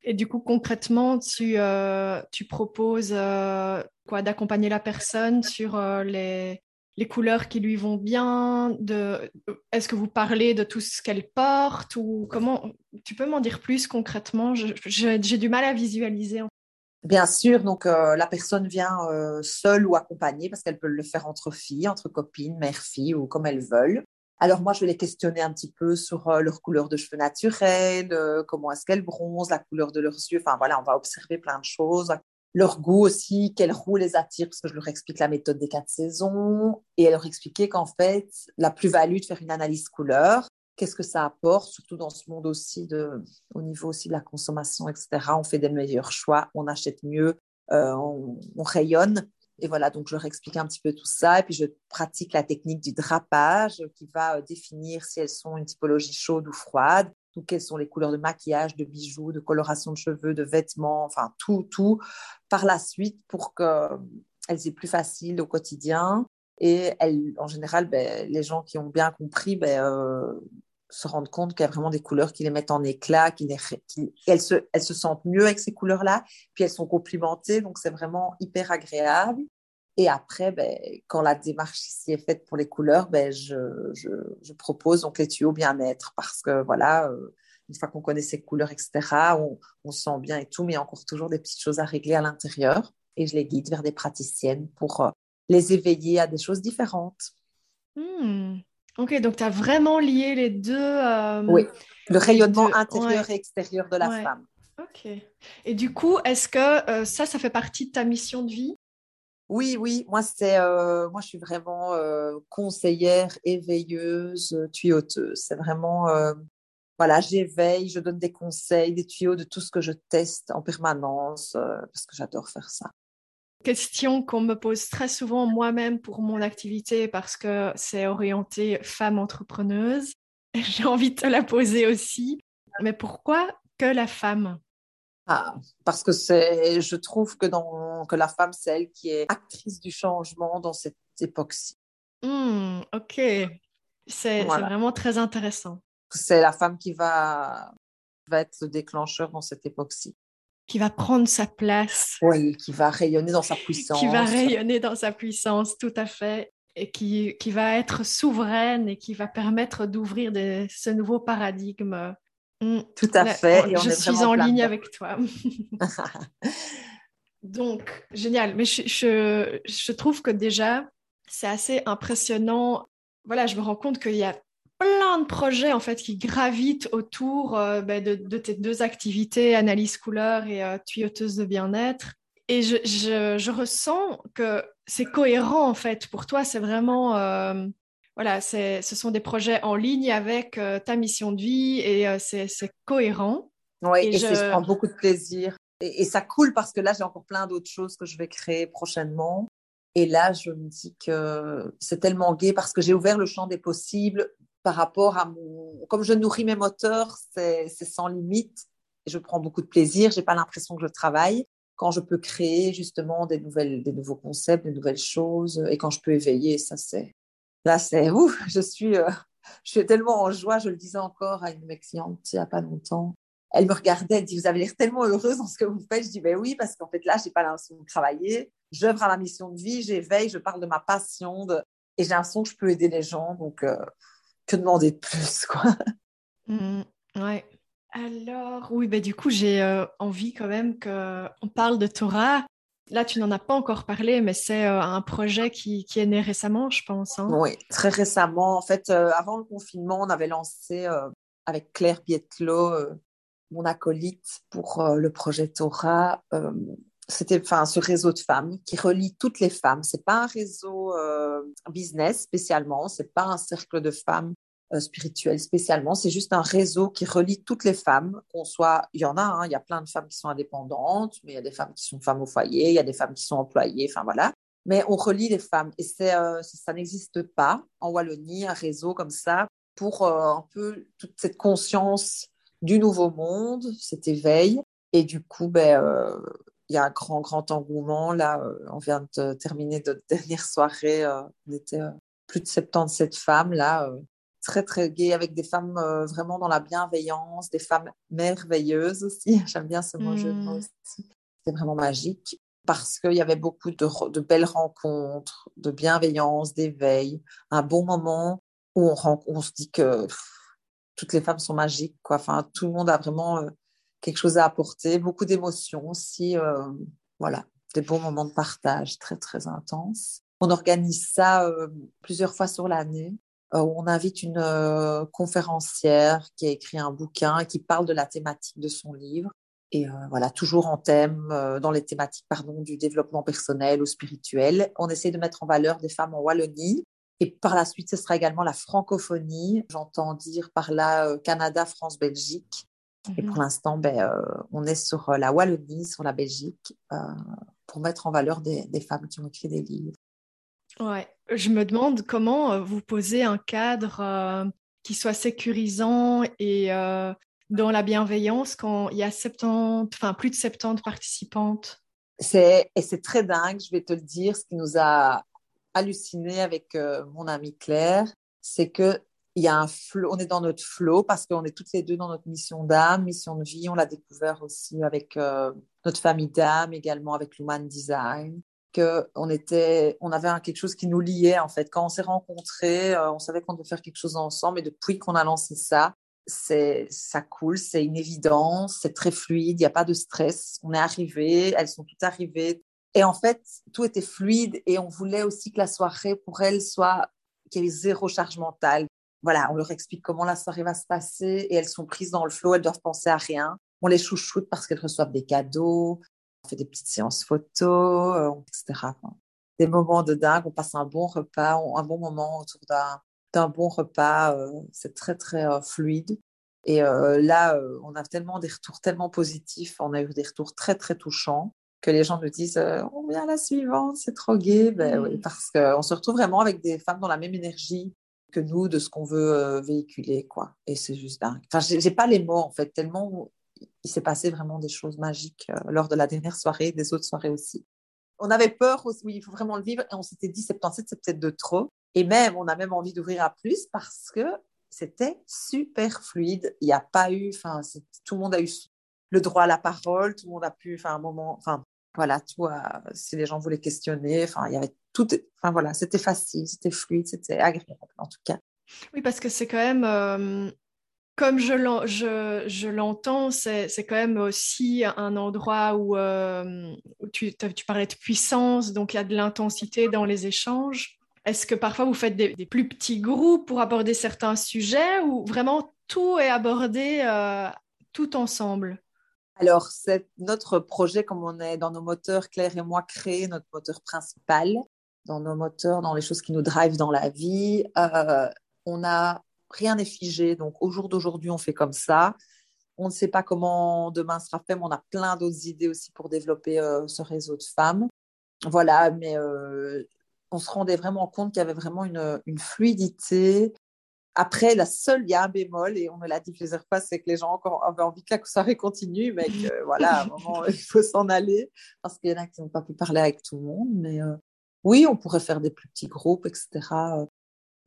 Et du coup, concrètement, tu, euh, tu proposes euh, quoi d'accompagner la personne sur les, les, couleurs qui lui vont bien de... Est-ce que vous parlez de tout ce qu'elle porte ou comment Tu peux m'en dire plus concrètement? J'ai du mal à visualiser. Bien sûr, donc euh, la personne vient euh, seule ou accompagnée parce qu'elle peut le faire entre filles, entre copines, mère-fille ou comme elles veulent. Alors moi, je vais les questionner un petit peu sur euh, leur couleur de cheveux naturelle, comment est-ce qu'elles bronzent, la couleur de leurs yeux. Enfin voilà, on va observer plein de choses. Leur goût aussi, quelle roue les attire, parce que je leur explique la méthode des quatre saisons. Et leur expliquer qu'en fait, la plus-value de faire une analyse couleur, qu'est-ce que ça apporte, surtout dans ce monde aussi, de, au niveau aussi de la consommation, etc. On fait des meilleurs choix, on achète mieux, euh, on, rayonne. Et voilà, donc je leur explique un petit peu tout ça. Et puis je pratique la technique du drapage qui va euh, définir si elles sont une typologie chaude ou froide, ou quelles sont les couleurs de maquillage, de bijoux, de coloration de cheveux, de vêtements, enfin tout, tout par la suite pour que elles aient plus facile au quotidien. Et en général, ben, les gens qui ont bien compris ben, euh, se rendent compte qu'il y a vraiment des couleurs qui les mettent en éclat, qui, elles, se, elles se sentent mieux avec ces couleurs-là, puis elles sont complimentées, donc c'est vraiment hyper agréable. Et après, ben, quand la démarche ici est faite pour les couleurs, je, je, propose donc les tuyaux bien-être parce que voilà, euh, une fois qu'on connaît ces couleurs, etc., on, on se sent bien et tout, mais il y a encore toujours des petites choses à régler à l'intérieur. Et je les guide vers des praticiennes pour euh, les éveiller à des choses différentes. Hmm. Ok, donc tu as vraiment lié les deux. Euh, oui, le rayonnement intérieur et extérieur de la femme. Ok. Et du coup, est-ce que euh, ça, ça fait partie de ta mission de vie? Oui, oui. Moi, c'est, moi, je suis vraiment conseillère, éveilleuse, tuyauteuse. C'est vraiment voilà, j'éveille, je donne des conseils, des tuyaux de tout ce que je teste en permanence, euh, parce que j'adore faire ça. Question qu'on me pose très souvent moi-même pour mon activité, parce que c'est orienté femme entrepreneuse. [laughs] J'ai envie de te la poser aussi. Mais pourquoi que la femme? Ah, parce que c'est, je trouve que, dans, que la femme, c'est elle qui est actrice du changement dans cette époque-ci. Mmh, ok, c'est vraiment très intéressant c'est la femme qui va, va être le déclencheur dans cette époque-ci. Qui va prendre sa place. Oui, qui va rayonner dans sa puissance. [laughs] Qui va rayonner dans sa puissance, tout à fait. Et qui, qui va être souveraine et qui va permettre d'ouvrir ce nouveau paradigme. Mm. Tout à fait. je suis en ligne avec toi. [laughs] Donc, génial. Mais je, je, je trouve que déjà, c'est assez impressionnant. Voilà, je me rends compte qu'il y a plein de projets en fait qui gravitent autour euh, ben, de, tes deux activités, analyse couleur et euh, tuyauteuse de bien-être. Et je, je, ressens que c'est cohérent en fait. Pour toi, c'est vraiment euh, voilà, ce sont des projets en ligne avec ta mission de vie et c'est cohérent. Oui, et, je... prends beaucoup de plaisir. Et, et ça coule parce que là, j'ai encore plein d'autres choses que je vais créer prochainement. Et là, je me dis que c'est tellement gai parce que j'ai ouvert le champ des possibles par rapport à mon. Comme je nourris mes moteurs, c'est sans limite. Et je prends beaucoup de plaisir. J'ai pas l'impression que je travaille. Quand je peux créer justement des, nouvelles, des nouveaux concepts, des nouvelles choses, et quand je peux éveiller, ça c'est. Là, c'est ouf, [laughs] je suis, euh, je suis tellement en joie. Je le disais encore à une de mes clientes il n'y a pas longtemps. Elle me regardait, elle dit Vous avez l'air tellement heureuse dans ce que vous faites. Je dis Ben oui, parce qu'en fait, là, j'ai pas l'impression de travailler. J'œuvre à ma mission de vie, j'éveille, je parle de ma passion, et j'ai l'impression que je peux aider les gens. Donc, euh, que demander de plus, quoi. Mmh, ouais. Alors, oui, bah, du coup, j'ai euh, envie quand même qu'on parle de Torah. Là, tu n'en as pas encore parlé, mais c'est euh, un projet qui, qui, est né récemment, je pense. Hein. Oui, très récemment. En fait, euh, avant le confinement, on avait lancé avec Claire Bietlo, mon acolyte, pour le projet Torah, c'était enfin ce réseau de femmes qui relie toutes les femmes. C'est pas un réseau euh, business spécialement, c'est pas un cercle de femmes euh, spirituelles spécialement. C'est juste un réseau qui relie toutes les femmes. Qu'on soit, il y en a, hein, il y a plein de femmes qui sont indépendantes, mais il y a des femmes qui sont femmes au foyer, il y a des femmes qui sont employées. Enfin voilà. Mais on relie les femmes et c'est euh, ça n'existe pas en Wallonie un réseau comme ça pour un peu toute cette conscience du nouveau monde, cet éveil. Et du coup, ben, il y a un grand, grand engouement. Là, euh, on vient de terminer notre [laughs] dernière soirée. Euh, on était euh, plus de 77 femmes, là, très, très gai, avec des femmes vraiment dans la bienveillance, des femmes merveilleuses aussi. [laughs] J'aime bien ce mot jeu mmh. aussi. C'était vraiment magique parce qu'il y avait beaucoup de, de, belles rencontres, de bienveillance, d'éveil, un bon moment où on, on se dit que toutes les femmes sont magiques. Quoi. Enfin, tout le monde a vraiment quelque chose à apporter, beaucoup d'émotions aussi. Euh, voilà, des bons moments de partage très, très intenses. On organise ça euh, plusieurs fois sur l'année. Euh, on invite une conférencière qui a écrit un bouquin qui parle de la thématique de son livre. Et voilà, toujours en thème, dans les thématiques pardon, du développement personnel ou spirituel. On essaie de mettre en valeur des femmes en Wallonie. Et par la suite, ce sera également la francophonie. J'entends dire par là Canada, France, Belgique. Et pour mmh l'instant, ben, euh, on est sur euh, la Wallonie, sur la Belgique, euh, pour mettre en valeur des, femmes qui ont écrit des livres. Ouais, je me demande comment vous posez un cadre qui soit sécurisant et dans la bienveillance quand il y a 70, enfin plus de 70 participantes. C'est, et c'est très dingue, je vais te le dire, ce qui nous a halluciné avec mon amie Claire, c'est que il y a un flow, on est dans notre flow parce qu'on est toutes les deux dans notre mission d'âme, mission de vie. On l'a découvert aussi avec euh, notre famille d'âme, également avec l'Human Design. Que on était, on avait quelque chose qui nous liait en fait. Quand on s'est rencontrés, euh, on savait qu'on devait faire quelque chose ensemble. Et depuis qu'on a lancé ça, c'est ça coule, c'est une évidence, c'est très fluide, il n'y a pas de stress. On est arrivé, elles sont toutes arrivées. Et en fait, tout était fluide et on voulait aussi que la soirée pour elles soit qu'il ait zéro charge mentale. Voilà, on leur explique comment la soirée va se passer et elles sont prises dans le flot, elles doivent penser à rien. On les chouchoute parce qu'elles reçoivent des cadeaux, on fait des petites séances photos, euh, etc. Des moments de dingue, on passe un bon repas, un bon moment autour d'un un bon repas. Euh, c'est très, très euh, fluide. Et euh, là, on a tellement des retours tellement positifs. On a eu des retours très, très touchants que les gens nous disent on vient à la suivante, c'est trop gai. Ben, oui, mmh. parce qu'on se retrouve vraiment avec des femmes dans la même énergie que nous de ce qu'on veut véhiculer. quoi. Et c'est juste dingue. Enfin, j'ai pas les mots en fait, tellement il s'est passé vraiment des choses magiques lors de la dernière soirée, des autres soirées aussi. On avait peur oui, il faut vraiment le vivre, et on s'était dit 77, c'est peut-être de trop. Et même, on a même envie d'ouvrir à plus parce que c'était super fluide. Il n'y a pas eu, enfin, tout le monde a eu le droit à la parole, tout le monde a pu, enfin, un moment, enfin, voilà, tout, si les gens voulaient questionner, enfin, il y avait tout, enfin, voilà, c'était facile, c'était fluide, c'était agréable, en tout cas. Oui, parce que c'est quand même, euh, comme je, l'entends, c'est, quand même aussi un endroit où, euh, tu, tu parlais de puissance, donc il y a de l'intensité dans les échanges. Est-ce que parfois vous faites des, plus petits groupes pour aborder certains sujets ou vraiment tout est abordé euh, tout ensemble? Alors, c'est notre projet, comme on est dans nos moteurs, Claire et moi, créer notre moteur principal, dans nos moteurs, dans les choses qui nous drivent dans la vie. Euh, on n'a rien n'est figé, donc au jour d'aujourd'hui, on fait comme ça. On ne sait pas comment demain sera fait, mais on a plein d'autres idées aussi pour développer euh, ce réseau de femmes. Voilà, mais on se rendait vraiment compte qu'il y avait vraiment une, fluidité. Après, la seule, il y a un bémol, et on me l'a dit plusieurs fois, c'est que les gens encore avaient envie que la soirée continue, mais que [laughs] voilà, à un moment, il faut s'en aller, parce qu'il y en a qui n'ont pas pu parler avec tout le monde. Mais euh, oui, on pourrait faire des plus petits groupes, etc.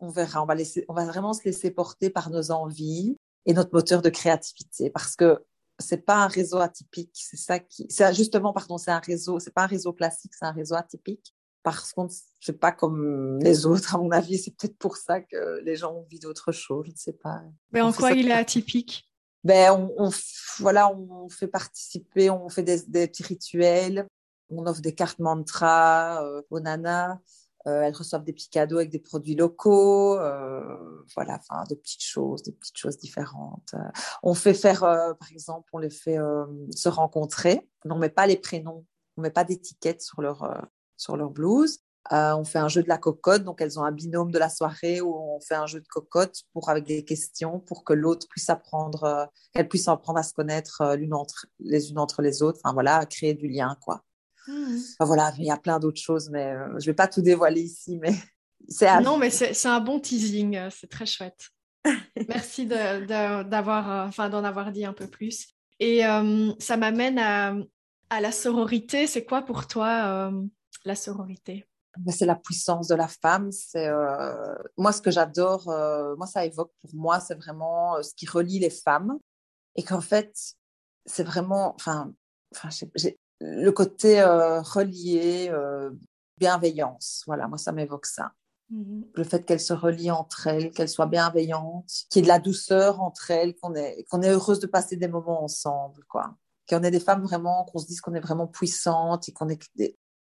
On verra, on va, laisser, on va vraiment se laisser porter par nos envies et notre moteur de créativité, parce que c'est pas un réseau atypique, c'est ça qui, c'est justement, pardon, c'est un réseau, c'est pas un réseau classique, c'est un réseau atypique parce qu'on ne fait pas comme les autres, à mon avis. C'est peut-être pour ça que les gens ont envie d'autre chose, je ne sais pas. Mais en quoi il est atypique? Ben, on, voilà, on fait participer, on fait des, petits rituels, on offre des cartes mantra euh, aux nanas. Euh, elles reçoivent des petits cadeaux avec des produits locaux, euh, voilà, enfin, de petites choses, des petites choses différentes. on fait faire, par exemple, on les fait se rencontrer. On ne met pas les prénoms, on ne met pas d'étiquette sur leur, sur leur blouse. Euh, on fait un jeu de la cocotte, donc elles ont un binôme de la soirée où on fait un jeu de cocotte pour avec des questions pour que l'autre puisse apprendre, euh, qu'elle puisse apprendre à se connaître euh, l'une entre les unes entre les autres. Enfin voilà, créer du lien quoi. Mmh. voilà, il y a plein d'autres choses, mais je vais pas tout dévoiler ici, mais [laughs] c'est non, mais c'est un bon teasing, c'est très chouette. [laughs] Merci d'avoir, enfin d'en avoir dit un peu plus. Et ça m'amène à, à, la sororité. C'est quoi pour toi la sororité c'est la puissance de la femme. C'est euh, moi ce que j'adore. Euh, moi, ça évoque pour moi, c'est vraiment euh, ce qui relie les femmes et qu'en fait, c'est vraiment, enfin, enfin, le côté relié, bienveillance. Voilà, moi, ça m'évoque ça. Mmh le fait qu'elles se relient entre elles, qu'elles soient bienveillantes, qu'il y ait de la douceur entre elles, qu'on est, qu'on est heureuse de passer des moments ensemble, quoi. Qu'on ait des femmes vraiment, qu'on se dise qu'on est vraiment puissante et qu'on est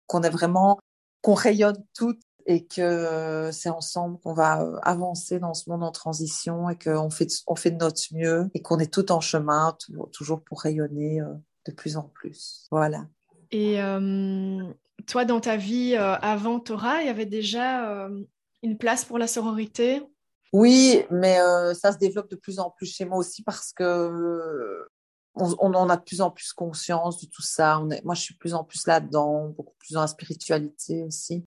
qu'on est vraiment, qu'on rayonne toutes et que c'est ensemble qu'on va euh, avancer dans ce monde en transition et qu'on fait, on fait de notre mieux et qu'on est tout en chemin, toujours pour rayonner euh, de plus en plus. Voilà. Et euh, toi, dans ta vie avant Torah, il y avait déjà une place pour la sororité? Oui, mais ça se développe de plus en plus chez moi aussi parce que on, en a de plus en plus conscience de tout ça. On est, moi, je suis de plus en plus là-dedans, beaucoup plus dans la spiritualité aussi.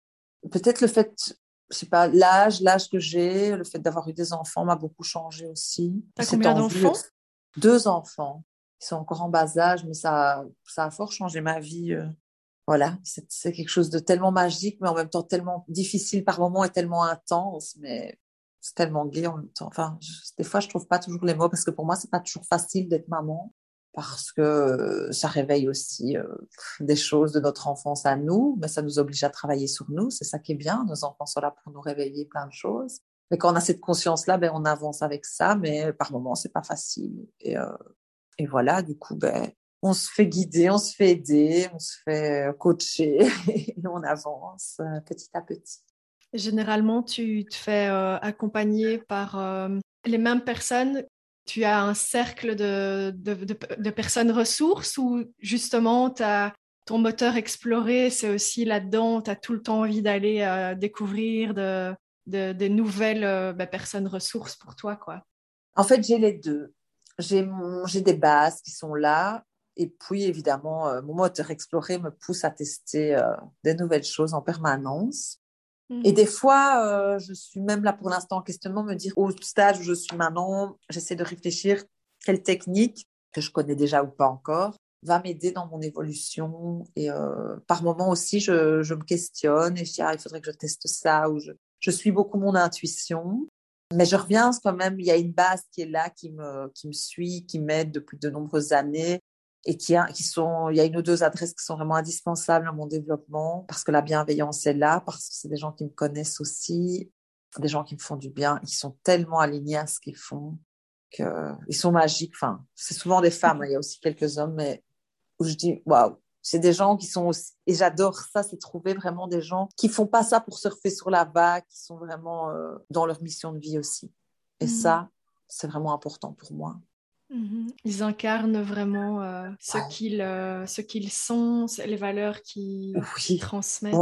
Peut-être le fait, je sais pas, l'âge, l'âge que j'ai, le fait d'avoir eu des enfants m'a beaucoup changé aussi. T'as combien d'enfants? Deux enfants. Ils sont encore en bas âge, mais ça, ça a fort changé ma vie. Euh. voilà, c'est quelque chose de tellement magique, mais en même temps tellement difficile par moments et tellement intense, mais c'est tellement gai en même temps. Enfin, des fois, je trouve pas toujours les mots parce que pour moi, c'est pas toujours facile d'être maman parce que ça réveille aussi euh, des choses de notre enfance à nous, mais ça nous oblige à travailler sur nous. C'est ça qui est bien. Nos enfants sont là pour nous réveiller plein de choses. Mais quand on a cette conscience-là, ben, on avance avec ça, mais par moments, c'est pas facile. Et, euh, et voilà, du coup, ben, on se fait guider, on se fait aider, on se fait coacher [laughs] et on avance euh, petit à petit. Généralement, tu te fais euh, accompagner par euh, les mêmes personnes. Tu as un cercle de, personnes ressources ou justement ton moteur exploré, c'est aussi là-dedans, tu as tout le temps envie d'aller découvrir de, nouvelles bah, personnes ressources pour toi. quoi? En fait, j'ai les deux. J'ai des bases qui sont là et puis, évidemment, euh, mon moteur exploré me pousse à tester euh, des nouvelles choses en permanence. Et mhm. des fois, euh, je suis même là pour l'instant en questionnement, me dire au stade où je suis maintenant, j'essaie de réfléchir quelle technique, que je connais déjà ou pas encore, va m'aider dans mon évolution. Et par moments aussi, je, je, me questionne et je dis, ah, il faudrait que je teste ça, ou je, je suis beaucoup mon intuition. Mais je reviens quand même, il y a une base qui est là, qui me, qui me suit, qui m'aide depuis de nombreuses années et qui, qui sont, il y a une ou deux adresses qui sont vraiment indispensables à mon développement parce que la bienveillance est là, parce que c'est des gens qui me connaissent aussi, des gens qui me font du bien, ils sont tellement alignés à ce qu'ils font qu'ils sont magiques. Enfin, c'est souvent des femmes, hein, il y a aussi quelques hommes, mais où je dis, waouh, c'est des gens qui sont aussi, et j'adore ça, c'est trouver vraiment des gens qui font pas ça pour surfer sur la vague, qui sont vraiment euh, dans leur mission de vie aussi. Et mmh. ça, c'est vraiment important pour moi. Mhm. Ils incarnent vraiment euh, ce qu'ils euh, ce qu'ils sont, les valeurs qu'ils transmettent.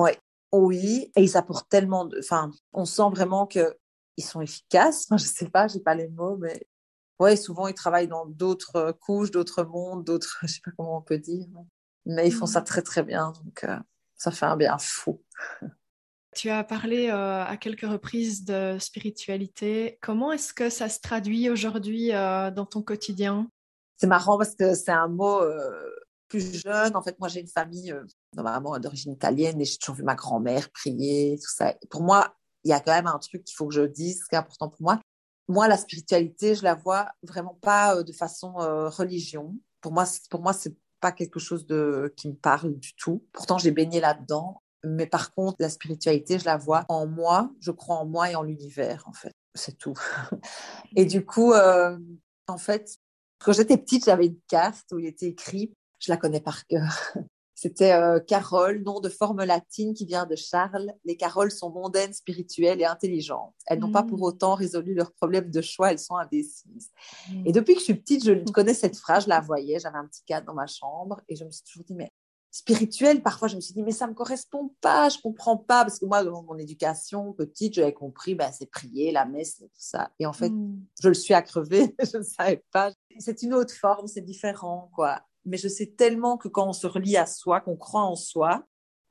Oui, et ils apportent tellement de. Enfin, on sent vraiment que ils sont efficaces. Enfin, je sais pas, j'ai pas les mots, mais ouais, souvent ils travaillent dans d'autres couches, d'autres mondes, d'autres, [laughs] je sais pas comment on peut dire, mais ils font ça mhm. très très bien, donc euh, ça fait un bien fou. Tu as parlé euh, à quelques reprises de spiritualité. Comment est-ce que ça se traduit aujourd'hui euh, dans ton quotidien? C'est marrant parce que c'est un mot euh, plus jeune. En fait, moi, j'ai une famille normalement d'origine italienne et j'ai toujours vu ma grand-mère prier, tout ça. Pour moi, il y a quand même un truc qu'il faut que je dise, qui est important pour moi. Moi, la spiritualité, je la vois vraiment pas de façon religion. Pour moi, pour moi, c'est pas quelque chose qui me parle du tout. Pourtant, j'ai baigné là-dedans mais par contre, la spiritualité, je la vois en moi, je crois en moi et en l'univers, en fait. C'est tout. [laughs] Et du coup, euh, en fait, quand j'étais petite, j'avais une carte où il était écrit, je la connais par cœur. [laughs] C'était euh, Carole, nom de forme latine qui vient de Charles. Les Caroles sont mondaines, spirituelles et intelligentes. Elles n'ont pas pour mmh. autant résolu leurs problèmes de choix, elles sont indécises. Mmh. Et depuis que je suis petite, je [laughs] connais cette phrase, je la voyais, j'avais un petit cadre dans ma chambre et je me suis toujours dit, mais spirituel, parfois je me suis dit, mais ça me correspond pas, je comprends pas, parce que moi, dans mon éducation petite, j'avais compris, ben, c'est prier, la messe, tout ça. Et en fait, hmm. je le suis à crever, [laughs] je ne savais pas. C'est une autre forme, c'est différent, quoi. Mais je sais tellement que quand on se relie à soi, qu'on croit en soi,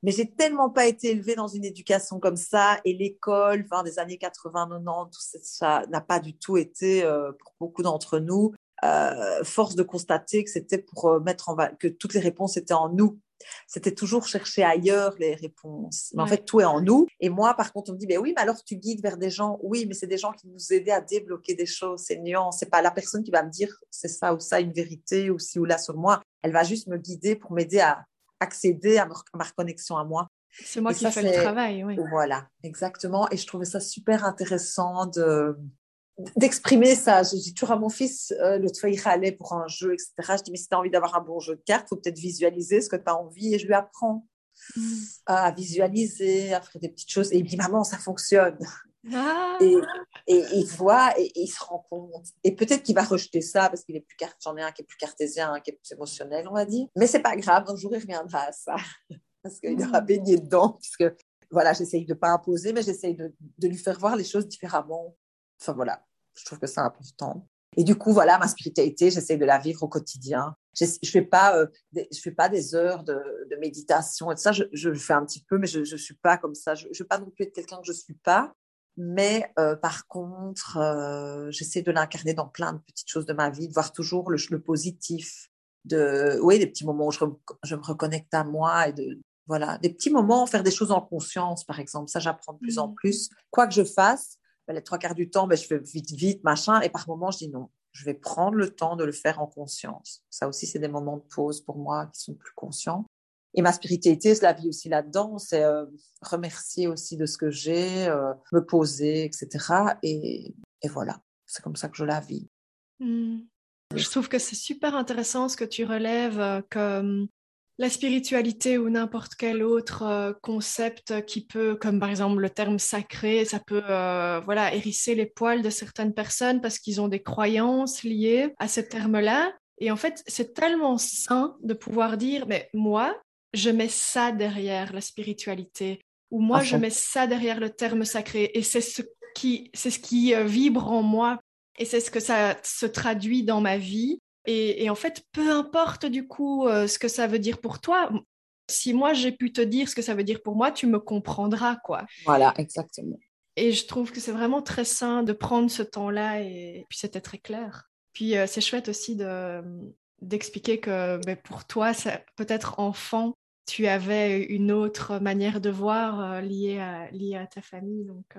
mais j'ai tellement pas été élevée dans une éducation comme ça, et l'école, enfin, des années 80, 90, tout ça n'a pas du tout été, euh, pour beaucoup d'entre nous, euh, force de constater que c'était pour euh, mettre en que toutes les réponses étaient en nous c'était toujours chercher ailleurs les réponses. Mais en fait, tout est en nous. Et moi, par contre, on me dit, ben oui, mais alors tu guides vers des gens. Oui, mais c'est des gens qui nous aident à débloquer des choses, ces nuances. C'est pas la personne qui va me dire c'est ça ou ça, une vérité ou ci ou là sur moi. Elle va juste me guider pour m'aider à accéder à ma reconnexion à moi. C'est moi qui fais le travail, oui. Voilà, exactement. Et je trouvais ça super intéressant de, d'exprimer ça. Je dis toujours à mon fils, euh, le fois il allait pour un jeu, etc. Je dis, mais si tu as envie d'avoir un bon jeu de cartes, il faut peut-être visualiser ce que tu as envie. Et je lui apprends mm. à visualiser, à faire des petites choses. Et il me dit, maman, ça fonctionne. Ah. Et, il voit et, il se rend compte. Et peut-être qu'il va rejeter ça parce qu'il est plus j'en ai un qui est plus cartésien, un qui est plus émotionnel, on va dire. Mais c'est pas grave, un jour il reviendra à ça [laughs] parce qu'il aura mm. baigné dedans. Puisque voilà, j'essaye de pas imposer, mais j'essaye de, de, lui faire voir les choses différemment. Enfin voilà, je trouve que c'est important. Et du coup, voilà, ma spiritualité, j'essaie de la vivre au quotidien. Je ne fais, pas, euh, je fais pas des heures de, méditation et tout ça. Je, je, le fais un petit peu, mais je ne suis pas comme ça. Je ne veux pas non plus être quelqu'un que je ne suis pas. Mais euh, par contre, euh, j'essaie de l'incarner dans plein de petites choses de ma vie, de voir toujours le, le positif, de, oui, des petits moments où je, je, me reconnecte à moi et de Voilà, des petits moments, faire des choses en conscience, par exemple. Ça, j'apprends de plus en mmh. plus. Quoi que je fasse, ben, les trois quarts du temps, ben, je fais vite, vite, machin. Et par moments, je dis non, je vais prendre le temps de le faire en conscience. Ça aussi, c'est des moments de pause pour moi qui sont plus conscients. Et ma spiritualité, je la vis aussi là-dedans. C'est euh, remercier aussi de ce que j'ai, euh, me poser, etc. Et, voilà, c'est comme ça que je la vis. Mmh. Je trouve que c'est super intéressant ce que tu relèves, euh, la spiritualité ou n'importe quel autre euh, concept qui peut, comme par exemple le terme sacré, ça peut euh, voilà hérisser les poils de certaines personnes parce qu'ils ont des croyances liées à ce terme-là. Et en fait, c'est tellement sain de pouvoir dire, mais moi, je mets ça derrière la spiritualité, ou moi, je mets ça derrière le terme sacré, et c'est ce qui, c'est ce qui vibre en moi et c'est ce que ça se traduit dans ma vie. Et, en fait, peu importe du coup euh, ce que ça veut dire pour toi, si moi j'ai pu te dire ce que ça veut dire pour moi, tu me comprendras, quoi. Voilà, exactement. Et je trouve que c'est vraiment très sain de prendre ce temps-là et, puis c'était très clair. Puis euh, c'est chouette aussi de, d'expliquer que ben, pour toi, peut-être enfant, tu avais une autre manière de voir euh, liée, à, liée à ta famille. Donc,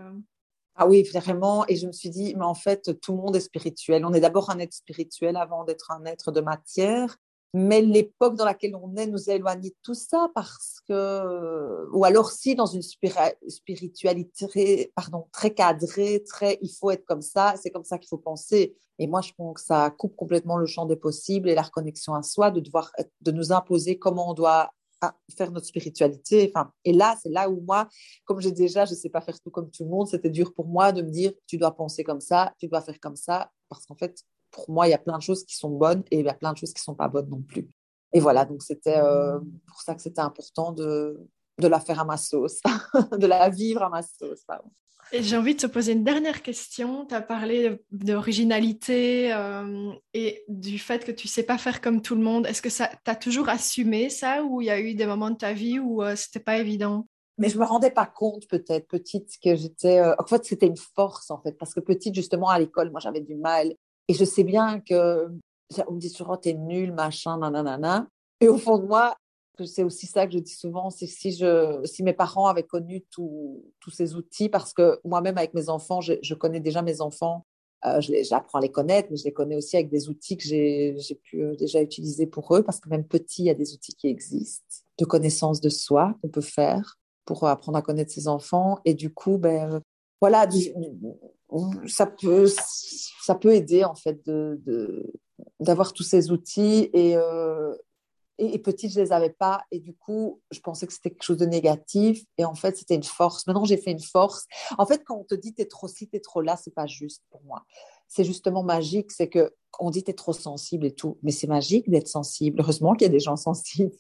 ah oui, vraiment. Et je me suis dit, mais en fait, tout le monde est spirituel. On est d'abord un être spirituel avant d'être un être de matière. Mais l'époque dans laquelle on est nous a éloignés de tout ça parce que, ou alors si dans une spiritualité, pardon, très cadrée, très, il faut être comme ça, c'est comme ça qu'il faut penser. Et moi, je pense que ça coupe complètement le champ des possibles et la reconnexion à soi, de devoir, de nous imposer comment on doit faire notre spiritualité. Enfin, et là, c'est là où moi, comme j'ai déjà, je ne sais pas faire tout comme tout le monde, c'était dur pour moi de me dire, tu dois penser comme ça, tu dois faire comme ça, parce qu'en fait, pour moi, il y a plein de choses qui sont bonnes et il y a plein de choses qui ne sont pas bonnes non plus. Et voilà, donc c'était euh, pour ça que c'était important de, de la faire à ma sauce, [laughs] de la vivre à ma sauce. J'ai envie de te poser une dernière question. Tu as parlé d'originalité euh, et du fait que tu sais pas faire comme tout le monde. Est-ce que tu as toujours assumé ça ou il y a eu des moments de ta vie où euh, c'était pas évident? Mais je me rendais pas compte peut-être petite que j'étais euh, en fait c'était une force en fait parce que petite justement à l'école moi j'avais du mal et je sais bien que on me dit toujours oh, t'es nul machin nanana et au fond de moi c'est aussi ça que je dis souvent, c'est si, je, si mes parents avaient connu tous ces outils, parce que moi-même avec mes enfants, je, connais déjà mes enfants, euh, j'apprends à les connaître, mais je les connais aussi avec des outils que j'ai pu euh, déjà utiliser pour eux, parce que même petit, il y a des outils qui existent, de connaissance de soi qu'on peut faire pour apprendre à connaître ses enfants. Et du coup, ben, voilà, ça peut, ça peut aider en fait d'avoir de, tous ces outils et, euh, et, petite, je les avais pas. Et du coup, je pensais que c'était quelque chose de négatif. Et en fait, c'était une force. Maintenant, j'ai fait une force. En fait, quand on te dit t'es trop ci, t'es trop là, c'est pas juste pour moi. C'est justement magique. C'est que on dit t'es trop sensible et tout. Mais c'est magique d'être sensible. Heureusement qu'il y a des gens sensibles.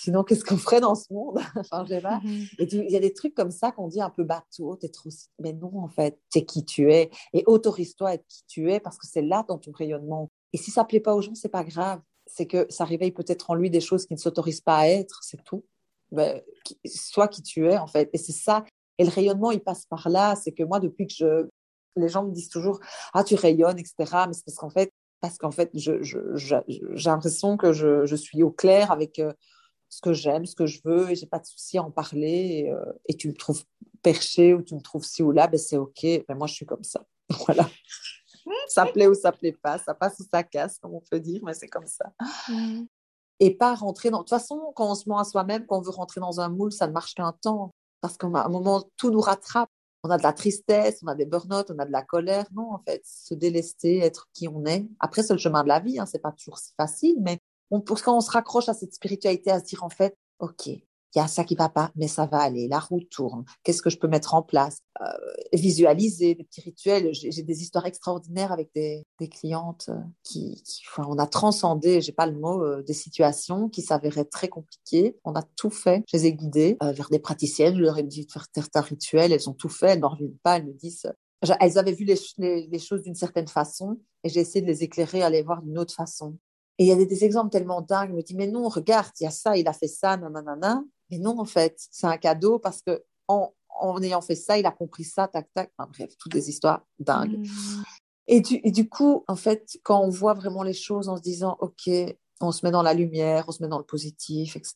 Sinon, qu'est-ce qu'on ferait dans ce monde? [laughs] Enfin, je sais pas. Et il y a des trucs comme ça qu'on dit un peu bateau. T'es trop. Mais non, en fait, t'es qui tu es. Et autorise-toi à être qui tu es parce que c'est là dans ton rayonnement. Et si ça plaît pas aux gens, c'est pas grave c'est que ça réveille peut-être en lui des choses qui ne s'autorisent pas à être, c'est tout. Ben, sois qui tu es, en fait. Et c'est ça. Et le rayonnement, il passe par là. C'est que moi, depuis que je. Les gens me disent toujours Ah, tu rayonnes, etc. Mais c'est parce qu'en fait, parce qu'en fait, j'ai l'impression que je, suis au clair avec euh, ce que j'aime, ce que je veux, et j'ai pas de souci à en parler. Et, euh, et, tu me trouves perché ou tu me trouves ci ou là, ben c'est OK. Ben moi, je suis comme ça. [laughs] Voilà ça plaît ou ça plaît pas, ça passe ou ça casse, comme on peut dire, mais c'est comme ça. Mm. Et pas rentrer dans. De toute façon, quand on se ment à soi-même, quand on veut rentrer dans un moule, ça ne marche qu'un temps. Parce qu'à un moment, tout nous rattrape. On a de la tristesse, on a des burn-out, on a de la colère. Non, en fait, se délester, être qui on est. Après, c'est le chemin de la vie, hein, c'est pas toujours si facile, mais on, pour quand on se raccroche à cette spiritualité, à se dire en fait, OK, il y a ça qui va pas, mais ça va aller, la roue tourne, qu'est-ce que je peux mettre en place? Euh, Visualiser des petits rituels. J'ai des histoires extraordinaires avec des, clientes euh, qui, enfin, on a transcendé, j'ai pas le mot, euh, des situations qui s'avéraient très compliquées. On a tout fait. Je les ai guidées vers des praticiennes, je leur ai dit de faire certains rituels, elles ont tout fait, elles n'en reviennent pas, elles me disent elles avaient vu les, choses d'une certaine façon et j'ai essayé de les éclairer à les voir d'une autre façon. Et il y a des, exemples tellement dingues. Je me dis, mais non, regarde, il y a ça, il a fait ça, nanana. Mais non, en fait, c'est un cadeau parce que en, ayant fait ça, il a compris ça, tac, tac. Enfin, bref, toutes des histoires dingues. Mmh. Et, du, et du coup, en fait, quand on voit vraiment les choses en se disant, OK, on se met dans la lumière, on se met dans le positif, etc.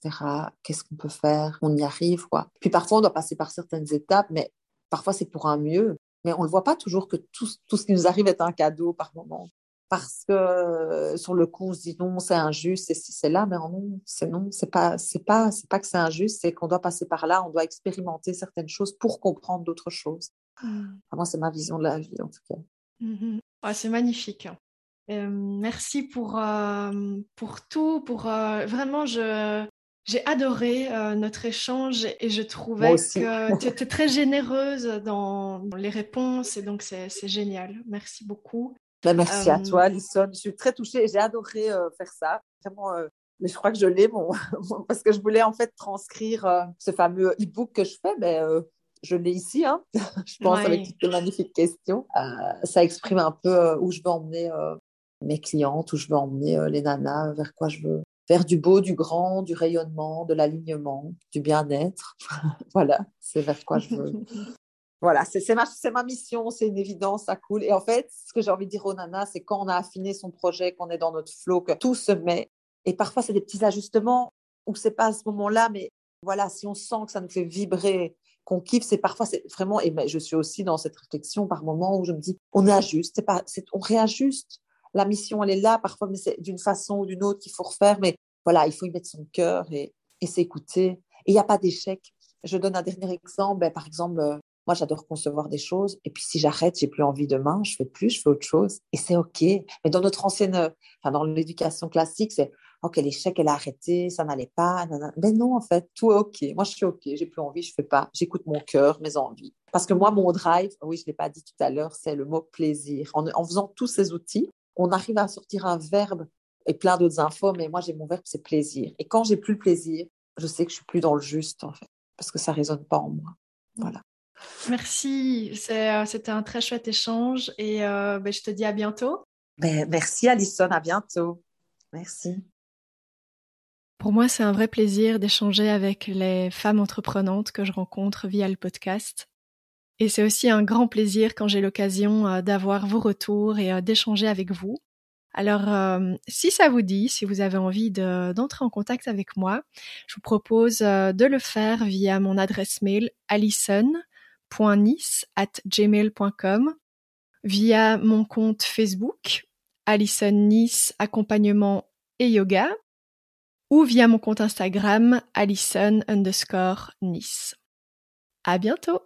Qu'est-ce qu'on peut faire? On y arrive, quoi. Puis parfois, on doit passer par certaines étapes, mais parfois, c'est pour un mieux. Mais on ne le voit pas toujours que tout, tout, ce qui nous arrive est un cadeau par moment. Parce que euh, sur le coup, on se dit non, c'est injuste, c'est si c'est là, mais non, c'est non, c'est pas, c'est pas, c'est pas que c'est injuste, c'est qu'on doit passer par là, on doit expérimenter certaines choses pour comprendre d'autres choses. Mmh. moi, c'est ma vision de la vie, en tout cas. Mmh c'est magnifique. Euh, merci pour, euh, pour tout, pour vraiment, je, j'ai adoré notre échange et je trouvais que tu étais très généreuse dans les réponses et donc c'est génial. Merci beaucoup. Ben, merci à toi, Alison. Je suis très touchée et j'ai adoré faire ça. Vraiment, mais je crois que je l'ai, bon, [laughs] parce que je voulais en fait transcrire ce fameux e-book que je fais. Mais je l'ai ici, hein, [laughs] je pense, avec toutes les magnifiques questions. ça exprime un peu où je veux emmener mes clientes, où je veux emmener les nanas, vers quoi je veux. Vers du beau, du grand, du rayonnement, de l'alignement, du bien-être. [laughs] voilà, c'est vers quoi je veux. Voilà, c'est ma, ma mission, c'est une évidence, ça coule. Et en fait, ce que j'ai envie de dire aux nanas, c'est quand on a affiné son projet, qu'on est dans notre flow, que tout se met. Et parfois, c'est des petits ajustements où c'est pas à ce moment-là, mais voilà, si on sent que ça nous fait vibrer, qu'on kiffe, c'est parfois, c'est vraiment, et je suis aussi dans cette réflexion par moment où je me dis, on ajuste, pas, on réajuste la mission, elle est là, parfois, mais c'est d'une façon ou d'une autre qu'il faut refaire. Mais voilà, il faut y mettre son cœur et, s'écouter. Et il n'y a pas d'échec. Je donne un dernier exemple. Ben, par exemple, euh, moi, j'adore concevoir des choses. Et puis, si j'arrête, j'ai plus envie demain, je fais plus, je fais autre chose. Et c'est OK. Mais dans notre ancienne, enfin, dans l'éducation classique, c'est OK, l'échec, elle a arrêté, ça n'allait pas. Mais non, en fait, tout est OK. Moi, je suis OK. J'ai plus envie, je fais pas. J'écoute mon cœur, mes envies. Parce que moi, mon drive, oui, je l'ai pas dit tout à l'heure, c'est le mot plaisir. en faisant tous ces outils, on arrive à sortir un verbe et plein d'autres infos, mais moi j'ai mon verbe, c'est plaisir. Et quand j'ai plus le plaisir, je sais que je suis plus dans le juste en fait, parce que ça résonne pas en moi. Voilà. Merci, euh, c'était un très chouette échange et euh, ben, je te dis à bientôt. Ben, merci Alison, à bientôt. Merci. Pour moi, c'est un vrai plaisir d'échanger avec les femmes entreprenantes que je rencontre via le podcast. Et c'est aussi un grand plaisir quand j'ai l'occasion euh, d'avoir vos retours et d'échanger avec vous. Alors, euh, si ça vous dit, si vous avez envie d'entrer en contact avec moi, je vous propose de le faire via mon adresse mail gmail.com via mon compte Facebook Alison Nice Accompagnement et Yoga ou via mon compte Instagram Alison underscore Nice. À bientôt!